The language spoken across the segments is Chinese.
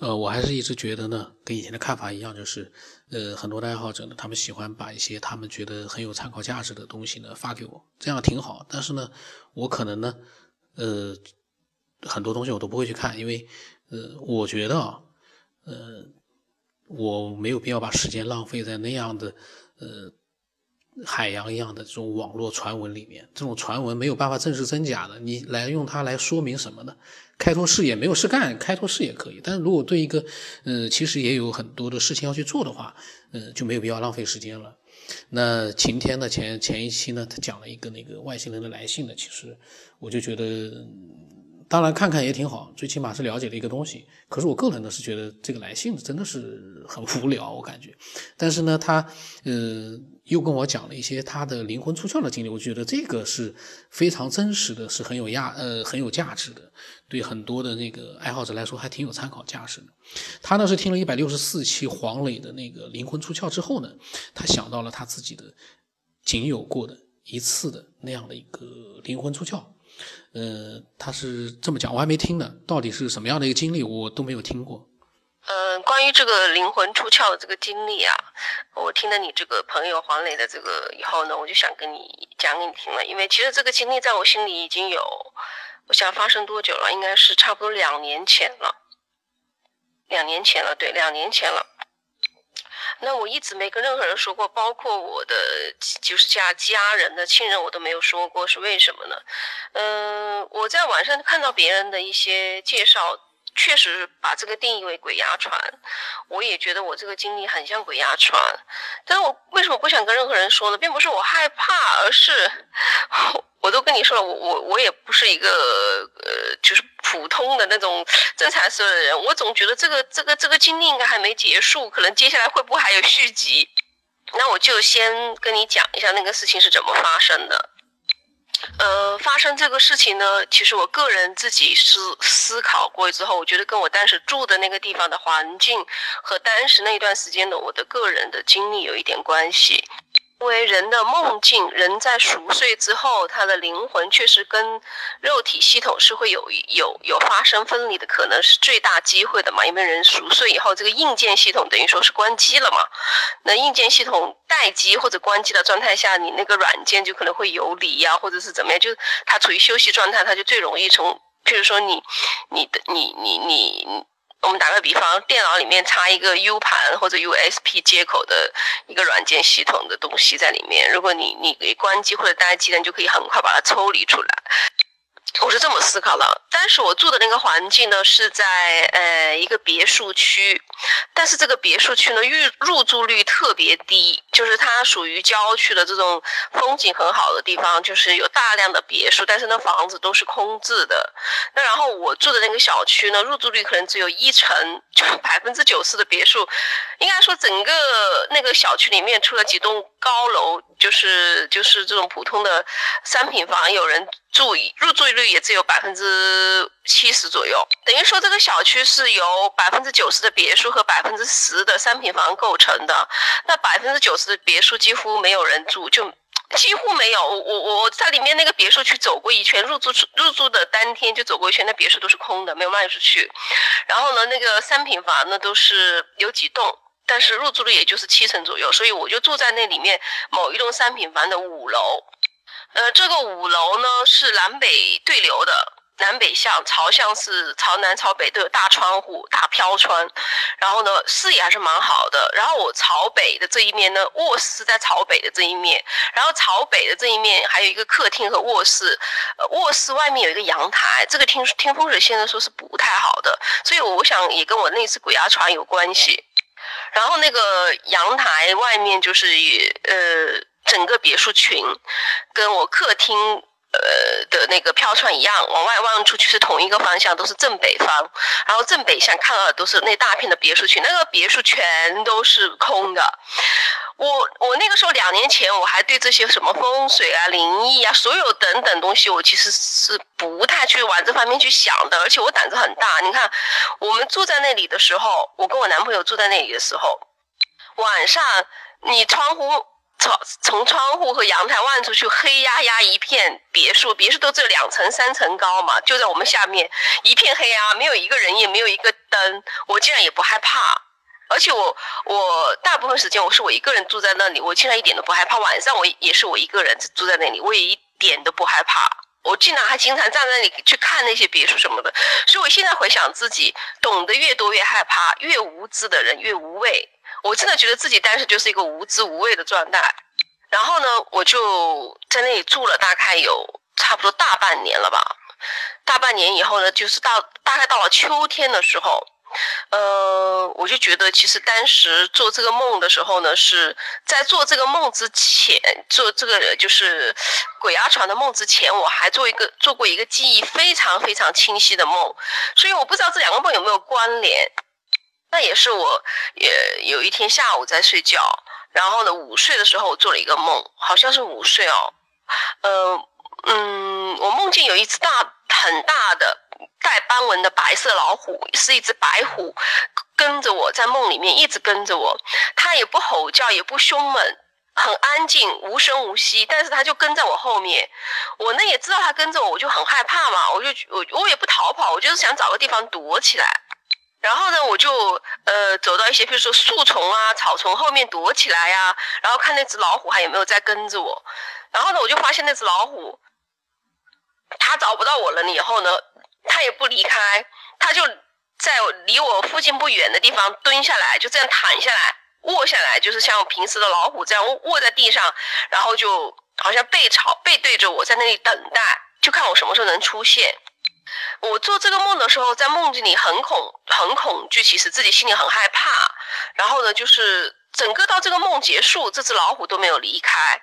呃，我还是一直觉得呢，跟以前的看法一样，就是呃，很多的爱好者呢，他们喜欢把一些他们觉得很有参考价值的东西呢发给我，这样挺好。但是呢，我可能呢，呃，很多东西我都不会去看，因为呃，我觉得啊，呃，我没有必要把时间浪费在那样的呃。海洋一样的这种网络传闻里面，这种传闻没有办法证实真假的，你来用它来说明什么呢？开拓视野没有事干，开拓视野可以，但是如果对一个，呃，其实也有很多的事情要去做的话，呃，就没有必要浪费时间了。那晴天呢？前前一期呢，他讲了一个那个外星人的来信呢，其实我就觉得。当然，看看也挺好，最起码是了解了一个东西。可是我个人呢是觉得这个来信真的是很无聊，我感觉。但是呢，他呃又跟我讲了一些他的灵魂出窍的经历，我觉得这个是非常真实的，是很有价呃很有价值的，对很多的那个爱好者来说还挺有参考价值的。他呢是听了一百六十四期黄磊的那个灵魂出窍之后呢，他想到了他自己的仅有过的一次的那样的一个灵魂出窍。呃，他是这么讲，我还没听呢。到底是什么样的一个经历，我都没有听过。嗯，关于这个灵魂出窍的这个经历啊，我听了你这个朋友黄磊的这个以后呢，我就想跟你讲给你听了。因为其实这个经历在我心里已经有，我想发生多久了？应该是差不多两年前了。两年前了，对，两年前了。那我一直没跟任何人说过，包括我的就是家家人的亲人，我都没有说过，是为什么呢？嗯，我在网上看到别人的一些介绍，确实把这个定义为鬼压床，我也觉得我这个经历很像鬼压床，但是我为什么不想跟任何人说呢？并不是我害怕，而是。我都跟你说了，我我我也不是一个呃，就是普通的那种正常色的人。我总觉得这个这个这个经历应该还没结束，可能接下来会不会还有续集？那我就先跟你讲一下那个事情是怎么发生的。呃，发生这个事情呢，其实我个人自己思思考过之后，我觉得跟我当时住的那个地方的环境和当时那段时间的我的个人的经历有一点关系。因为人的梦境，人在熟睡之后，他的灵魂确实跟肉体系统是会有有有发生分离的可能，是最大机会的嘛？因为人熟睡以后，这个硬件系统等于说是关机了嘛。那硬件系统待机或者关机的状态下，你那个软件就可能会游离呀，或者是怎么样，就它处于休息状态，它就最容易从，譬如说你你的你你你。我们打个比方，电脑里面插一个 U 盘或者 USB 接口的一个软件系统的东西在里面，如果你你关机或者待机，你，就可以很快把它抽离出来。我是这么思考的，当时我住的那个环境呢是在呃一个别墅区，但是这个别墅区呢入入住率特别低，就是它属于郊区的这种风景很好的地方，就是有大量的别墅，但是那房子都是空置的。那然后我住的那个小区呢，入住率可能只有一成，就百分之九十的别墅，应该说整个那个小区里面除了几栋高楼，就是就是这种普通的商品房有人。住入住率也只有百分之七十左右，等于说这个小区是由百分之九十的别墅和百分之十的商品房构成的。那百分之九十的别墅几乎没有人住，就几乎没有。我我我在里面那个别墅区走过一圈，入住入住的当天就走过一圈，那别墅都是空的，没有卖出去。然后呢，那个商品房呢都是有几栋，但是入住率也就是七成左右，所以我就住在那里面某一栋商品房的五楼。呃，这个五楼呢是南北对流的，南北向，朝向是朝南朝北都有大窗户、大飘窗，然后呢视野还是蛮好的。然后我朝北的这一面呢，卧室是在朝北的这一面，然后朝北的这一面还有一个客厅和卧室，呃，卧室外面有一个阳台，这个听听风水先生说是不太好的，所以我想也跟我那次鬼压床有关系。然后那个阳台外面就是也呃。整个别墅群跟我客厅呃的那个飘窗一样，往外望出去是同一个方向，都是正北方。然后正北向看到的都是那大片的别墅群，那个别墅全都是空的。我我那个时候两年前我还对这些什么风水啊、灵异啊，所有等等东西，我其实是不太去往这方面去想的。而且我胆子很大，你看我们住在那里的时候，我跟我男朋友住在那里的时候，晚上你窗户。从从窗户和阳台望出去，黑压压一片别墅，别墅都只有两层三层高嘛，就在我们下面一片黑压，没有一个人，也没有一个灯，我竟然也不害怕，而且我我大部分时间我是我一个人住在那里，我竟然一点都不害怕，晚上我也是我一个人住在那里，我也一点都不害怕，我竟然还经常站在那里去看那些别墅什么的，所以我现在回想自己，懂得越多越害怕，越无知的人越无畏。我真的觉得自己当时就是一个无知无畏的状态，然后呢，我就在那里住了大概有差不多大半年了吧。大半年以后呢，就是到大概到了秋天的时候，呃，我就觉得其实当时做这个梦的时候呢，是在做这个梦之前，做这个就是鬼压床的梦之前，我还做一个做过一个记忆非常非常清晰的梦，所以我不知道这两个梦有没有关联。那也是我，也有一天下午在睡觉，然后呢，午睡的时候我做了一个梦，好像是午睡哦，呃，嗯，我梦见有一只大很大的带斑纹的白色老虎，是一只白虎，跟着我在梦里面一直跟着我，它也不吼叫，也不凶猛，很安静，无声无息，但是它就跟在我后面，我呢也知道它跟着我，我就很害怕嘛，我就我我也不逃跑，我就是想找个地方躲起来。然后呢，我就呃走到一些，比如说树丛啊、草丛后面躲起来呀，然后看那只老虎还有没有在跟着我。然后呢，我就发现那只老虎，它找不到我了。以后呢，它也不离开，它就在离我附近不远的地方蹲下来，就这样躺下来、卧下来，就是像平时的老虎这样卧在地上，然后就好像背朝背对着我在那里等待，就看我什么时候能出现。我做这个梦的时候，在梦境里很恐很恐惧，其实自己心里很害怕。然后呢，就是整个到这个梦结束，这只老虎都没有离开。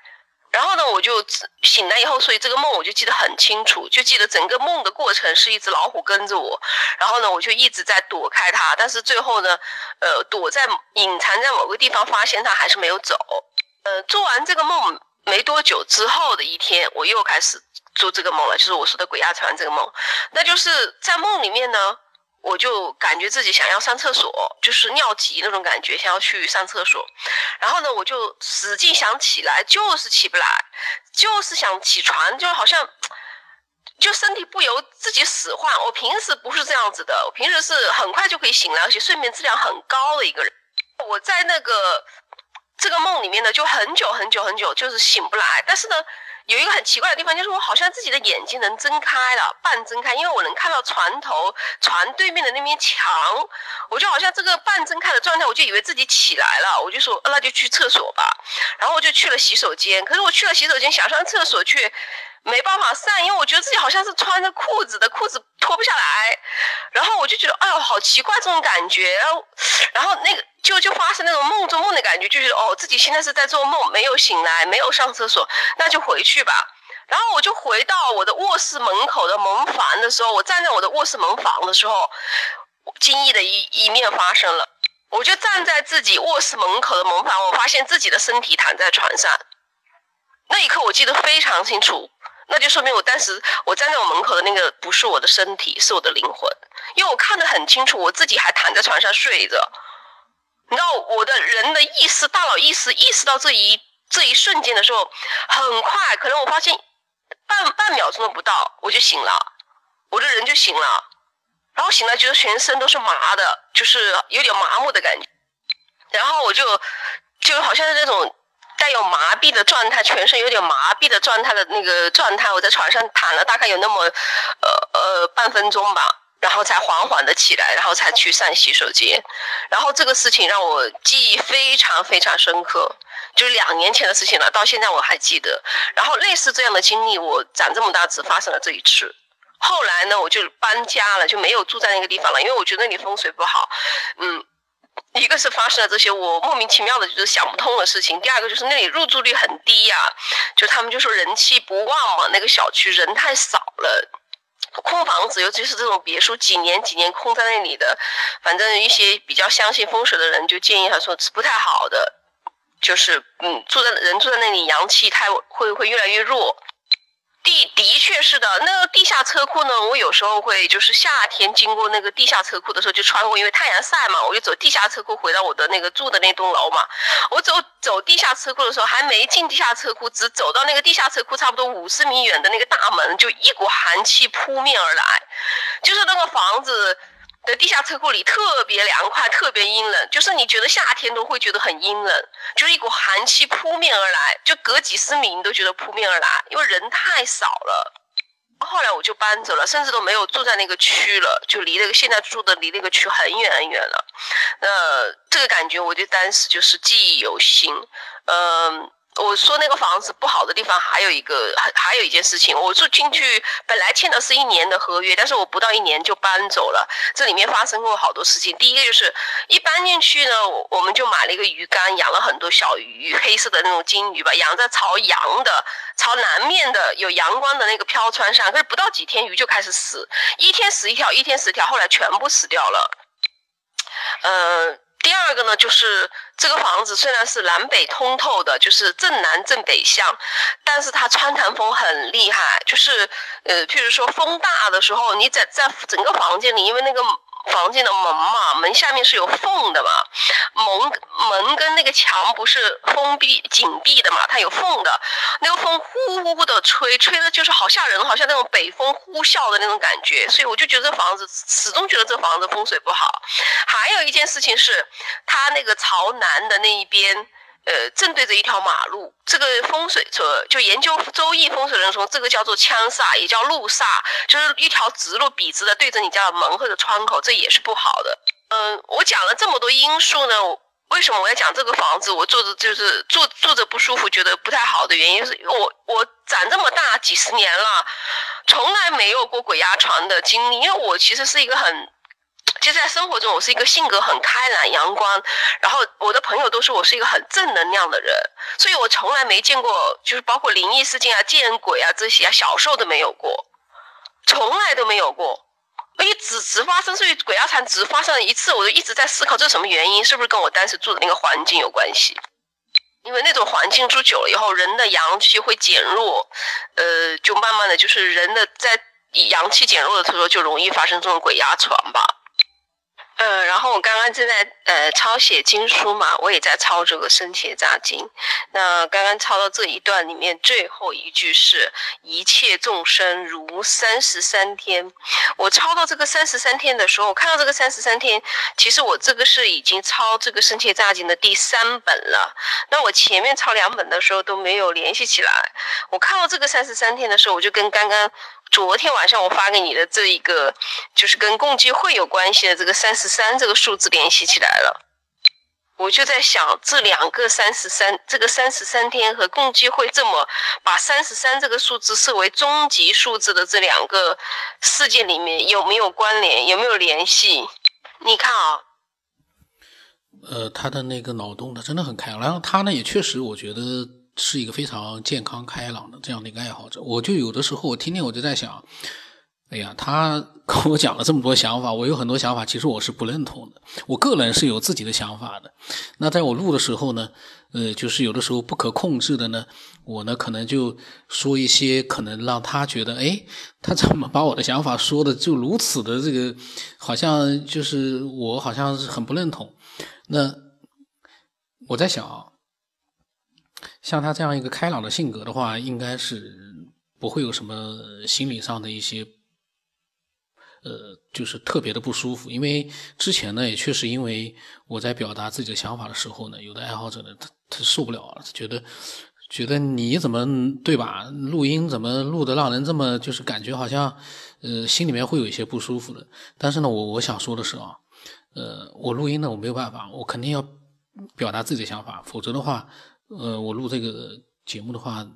然后呢，我就醒来以后，所以这个梦我就记得很清楚，就记得整个梦的过程是一只老虎跟着我。然后呢，我就一直在躲开它，但是最后呢，呃，躲在隐藏在某个地方，发现它还是没有走。呃，做完这个梦没多久之后的一天，我又开始。做这个梦了，就是我说的鬼压床这个梦，那就是在梦里面呢，我就感觉自己想要上厕所，就是尿急那种感觉，想要去上厕所，然后呢，我就使劲想起来，就是起不来，就是想起床，就好像就身体不由自己使唤。我平时不是这样子的，我平时是很快就可以醒来，而且睡眠质量很高的一个人。我在那个这个梦里面呢，就很久很久很久，就是醒不来，但是呢。有一个很奇怪的地方，就是我好像自己的眼睛能睁开了，半睁开，因为我能看到船头、船对面的那面墙，我就好像这个半睁开的状态，我就以为自己起来了，我就说那就去厕所吧，然后我就去了洗手间，可是我去了洗手间，想上厕所去。没办法上，因为我觉得自己好像是穿着裤子的，裤子脱不下来，然后我就觉得，哎呦，好奇怪这种感觉，然后，然后那个就就发生那种梦中梦的感觉，就觉得哦，自己现在是在做梦，没有醒来，没有上厕所，那就回去吧。然后我就回到我的卧室门口的门房的时候，我站在我的卧室门房的时候，惊异的一一面发生了，我就站在自己卧室门口的门房，我发现自己的身体躺在床上，那一刻我记得非常清楚。那就说明我当时我站在我门口的那个不是我的身体，是我的灵魂，因为我看得很清楚，我自己还躺在床上睡着。你知道我的人的意识、大脑意识意识到这一这一瞬间的时候，很快，可能我发现半半秒钟都不到，我就醒了，我的人就醒了，然后醒来觉得全身都是麻的，就是有点麻木的感觉，然后我就就好像是那种。带有麻痹的状态，全身有点麻痹的状态的那个状态，我在床上躺了大概有那么，呃呃半分钟吧，然后才缓缓的起来，然后才去上洗手间，然后这个事情让我记忆非常非常深刻，就是两年前的事情了，到现在我还记得。然后类似这样的经历，我长这么大只发生了这一次。后来呢，我就搬家了，就没有住在那个地方了，因为我觉得那里风水不好，嗯。一个是发生了这些我莫名其妙的就是想不通的事情，第二个就是那里入住率很低呀，就他们就说人气不旺嘛，那个小区人太少了，空房子尤其是这种别墅几年几年空在那里的，反正一些比较相信风水的人就建议他说是不太好的，就是嗯住在人住在那里阳气太会会越来越弱。的的确是的，那个地下车库呢，我有时候会就是夏天经过那个地下车库的时候就穿过，因为太阳晒嘛，我就走地下车库回到我的那个住的那栋楼嘛。我走走地下车库的时候，还没进地下车库，只走到那个地下车库差不多五十米远的那个大门，就一股寒气扑面而来，就是那个房子。的地下车库里特别凉快，特别阴冷，就是你觉得夏天都会觉得很阴冷，就是一股寒气扑面而来，就隔几十米你都觉得扑面而来，因为人太少了。后来我就搬走了，甚至都没有住在那个区了，就离那个现在住的离那个区很远很远了。那这个感觉，我就当时就是记忆犹新，嗯。我说那个房子不好的地方还有一个，还还有一件事情，我住进去本来签的是一年的合约，但是我不到一年就搬走了。这里面发生过好多事情。第一个就是一搬进去呢，我们就买了一个鱼缸，养了很多小鱼，黑色的那种金鱼吧，养在朝阳的、朝南面的有阳光的那个飘窗上。可是不到几天，鱼就开始死，一天死一条，一天死一条，后来全部死掉了。嗯。第二个呢，就是这个房子虽然是南北通透的，就是正南正北向，但是它穿堂风很厉害，就是呃，譬如说风大的时候，你在在整个房间里，因为那个。房间的门嘛，门下面是有缝的嘛，门门跟那个墙不是封闭紧闭的嘛，它有缝的，那个风呼呼呼的吹，吹的就是好吓人，好像那种北风呼啸的那种感觉，所以我就觉得这房子始终觉得这房子风水不好。还有一件事情是，它那个朝南的那一边。呃，正对着一条马路，这个风水说就研究周易风水的人说，这个叫做枪煞，也叫路煞，就是一条直路笔直的对着你家的门或者窗口，这也是不好的。嗯，我讲了这么多因素呢，为什么我要讲这个房子？我住着就是住住着不舒服，觉得不太好的原因是我我长这么大几十年了，从来没有过鬼压床的经历，因为我其实是一个很。其实，在生活中，我是一个性格很开朗、阳光，然后我的朋友都说我是一个很正能量的人，所以我从来没见过，就是包括灵异事件啊、见鬼啊这些啊，小时候都没有过，从来都没有过，而且只只发生，所以鬼压床只发生了一次，我就一直在思考这是什么原因，是不是跟我当时住的那个环境有关系？因为那种环境住久了以后，人的阳气会减弱，呃，就慢慢的就是人的在阳气减弱的时候，就容易发生这种鬼压床吧。嗯，然后我刚刚正在呃抄写经书嘛，我也在抄这个生切杂经。那刚刚抄到这一段里面最后一句是“一切众生如三十三天”。我抄到这个三十三天的时候，我看到这个三十三天，其实我这个是已经抄这个生切杂经的第三本了。那我前面抄两本的时候都没有联系起来。我看到这个三十三天的时候，我就跟刚刚。昨天晚上我发给你的这一个，就是跟共济会有关系的这个三十三这个数字联系起来了。我就在想，这两个三十三，这个三十三天和共济会这么把三十三这个数字设为终极数字的这两个事件里面有没有关联，有没有联系？你看啊，呃，他的那个脑洞他真的很开，然后他呢也确实，我觉得。是一个非常健康开朗的这样的一个爱好者，我就有的时候我听听我就在想，哎呀，他 跟我讲了这么多想法，我有很多想法，其实我是不认同的。我个人是有自己的想法的。那在我录的时候呢，呃，就是有的时候不可控制的呢，我呢可能就说一些可能让他觉得，哎，他怎么把我的想法说的就如此的这个，好像就是我好像是很不认同。那我在想啊。像他这样一个开朗的性格的话，应该是不会有什么心理上的一些，呃，就是特别的不舒服。因为之前呢，也确实因为我在表达自己的想法的时候呢，有的爱好者呢，他他受不了，觉得觉得你怎么对吧？录音怎么录的让人这么就是感觉好像，呃，心里面会有一些不舒服的。但是呢，我我想说的是啊，呃，我录音呢，我没有办法，我肯定要表达自己的想法，否则的话。呃，我录这个节目的话，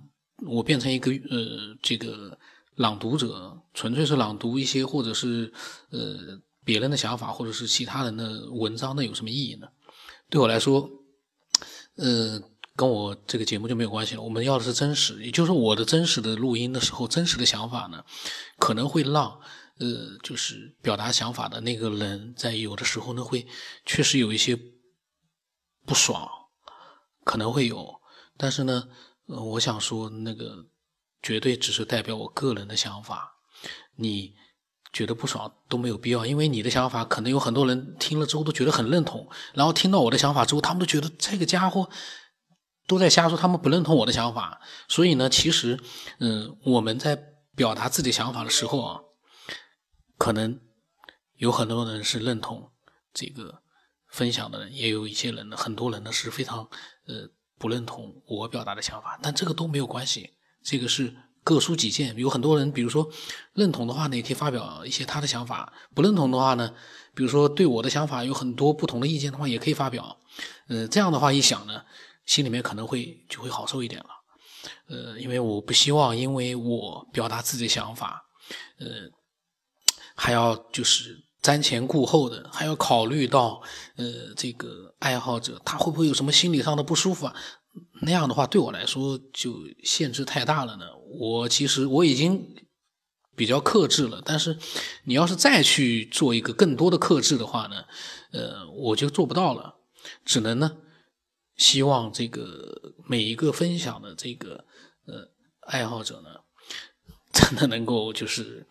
我变成一个呃，这个朗读者，纯粹是朗读一些或者是呃别人的想法，或者是其他人的文章，那有什么意义呢？对我来说，呃，跟我这个节目就没有关系了。我们要的是真实，也就是我的真实的录音的时候，真实的想法呢，可能会让呃，就是表达想法的那个人在有的时候呢，会确实有一些不爽。可能会有，但是呢，呃，我想说，那个绝对只是代表我个人的想法，你觉得不爽都没有必要，因为你的想法可能有很多人听了之后都觉得很认同，然后听到我的想法之后，他们都觉得这个家伙都在瞎说，他们不认同我的想法。所以呢，其实，嗯，我们在表达自己想法的时候啊，可能有很多人是认同这个分享的人，也有一些人，很多人呢是非常呃不认同我表达的想法，但这个都没有关系。这个是各抒己见，有很多人，比如说认同的话呢，也可以发表一些他的想法；不认同的话呢，比如说对我的想法有很多不同的意见的话，也可以发表。呃，这样的话一想呢，心里面可能会就会好受一点了。呃，因为我不希望因为我表达自己的想法，呃，还要就是瞻前顾后的，还要考虑到呃这个爱好者他会不会有什么心理上的不舒服啊？那样的话，对我来说就限制太大了呢。我其实我已经比较克制了，但是你要是再去做一个更多的克制的话呢，呃，我就做不到了。只能呢，希望这个每一个分享的这个呃爱好者呢，真的能够就是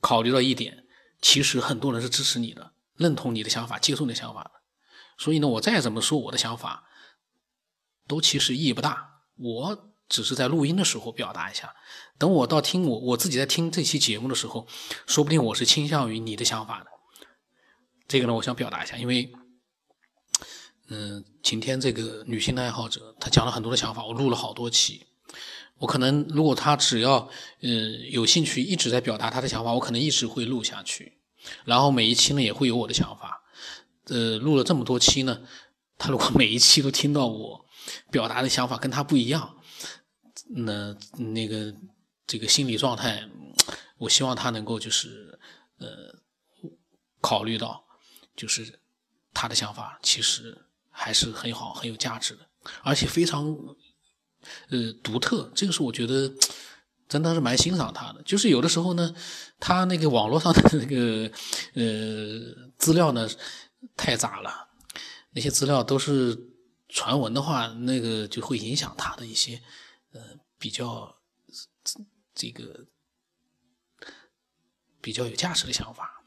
考虑到一点，其实很多人是支持你的，认同你的想法，接受你的想法的。所以呢，我再怎么说我的想法。都其实意义不大，我只是在录音的时候表达一下。等我到听我我自己在听这期节目的时候，说不定我是倾向于你的想法的。这个呢，我想表达一下，因为，嗯，今天这个女性的爱好者，她讲了很多的想法，我录了好多期。我可能如果他只要嗯有兴趣一直在表达他的想法，我可能一直会录下去。然后每一期呢也会有我的想法。呃，录了这么多期呢，他如果每一期都听到我。表达的想法跟他不一样，那那个这个心理状态，我希望他能够就是呃考虑到，就是他的想法其实还是很好很有价值的，而且非常呃独特。这个是我觉得真的是蛮欣赏他的。就是有的时候呢，他那个网络上的那个呃资料呢太杂了，那些资料都是。传闻的话，那个就会影响他的一些，呃，比较这个比较有价值的想法。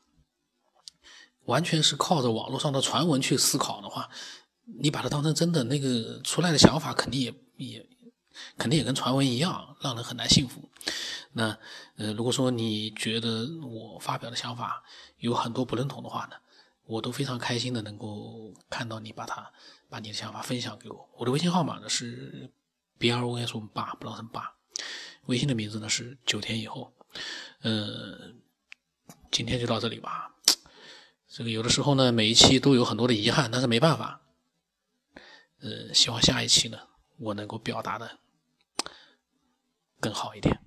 完全是靠着网络上的传闻去思考的话，你把它当成真的，那个出来的想法肯定也也肯定也跟传闻一样，让人很难信服。那呃，如果说你觉得我发表的想法有很多不认同的话呢，我都非常开心的能够看到你把它。把你的想法分享给我，我的微信号码呢是 B R O S 八，不知道什么八，微信的名字呢是九天以后，嗯，今天就到这里吧。这个有的时候呢，每一期都有很多的遗憾，但是没办法，呃，希望下一期呢，我能够表达的更好一点。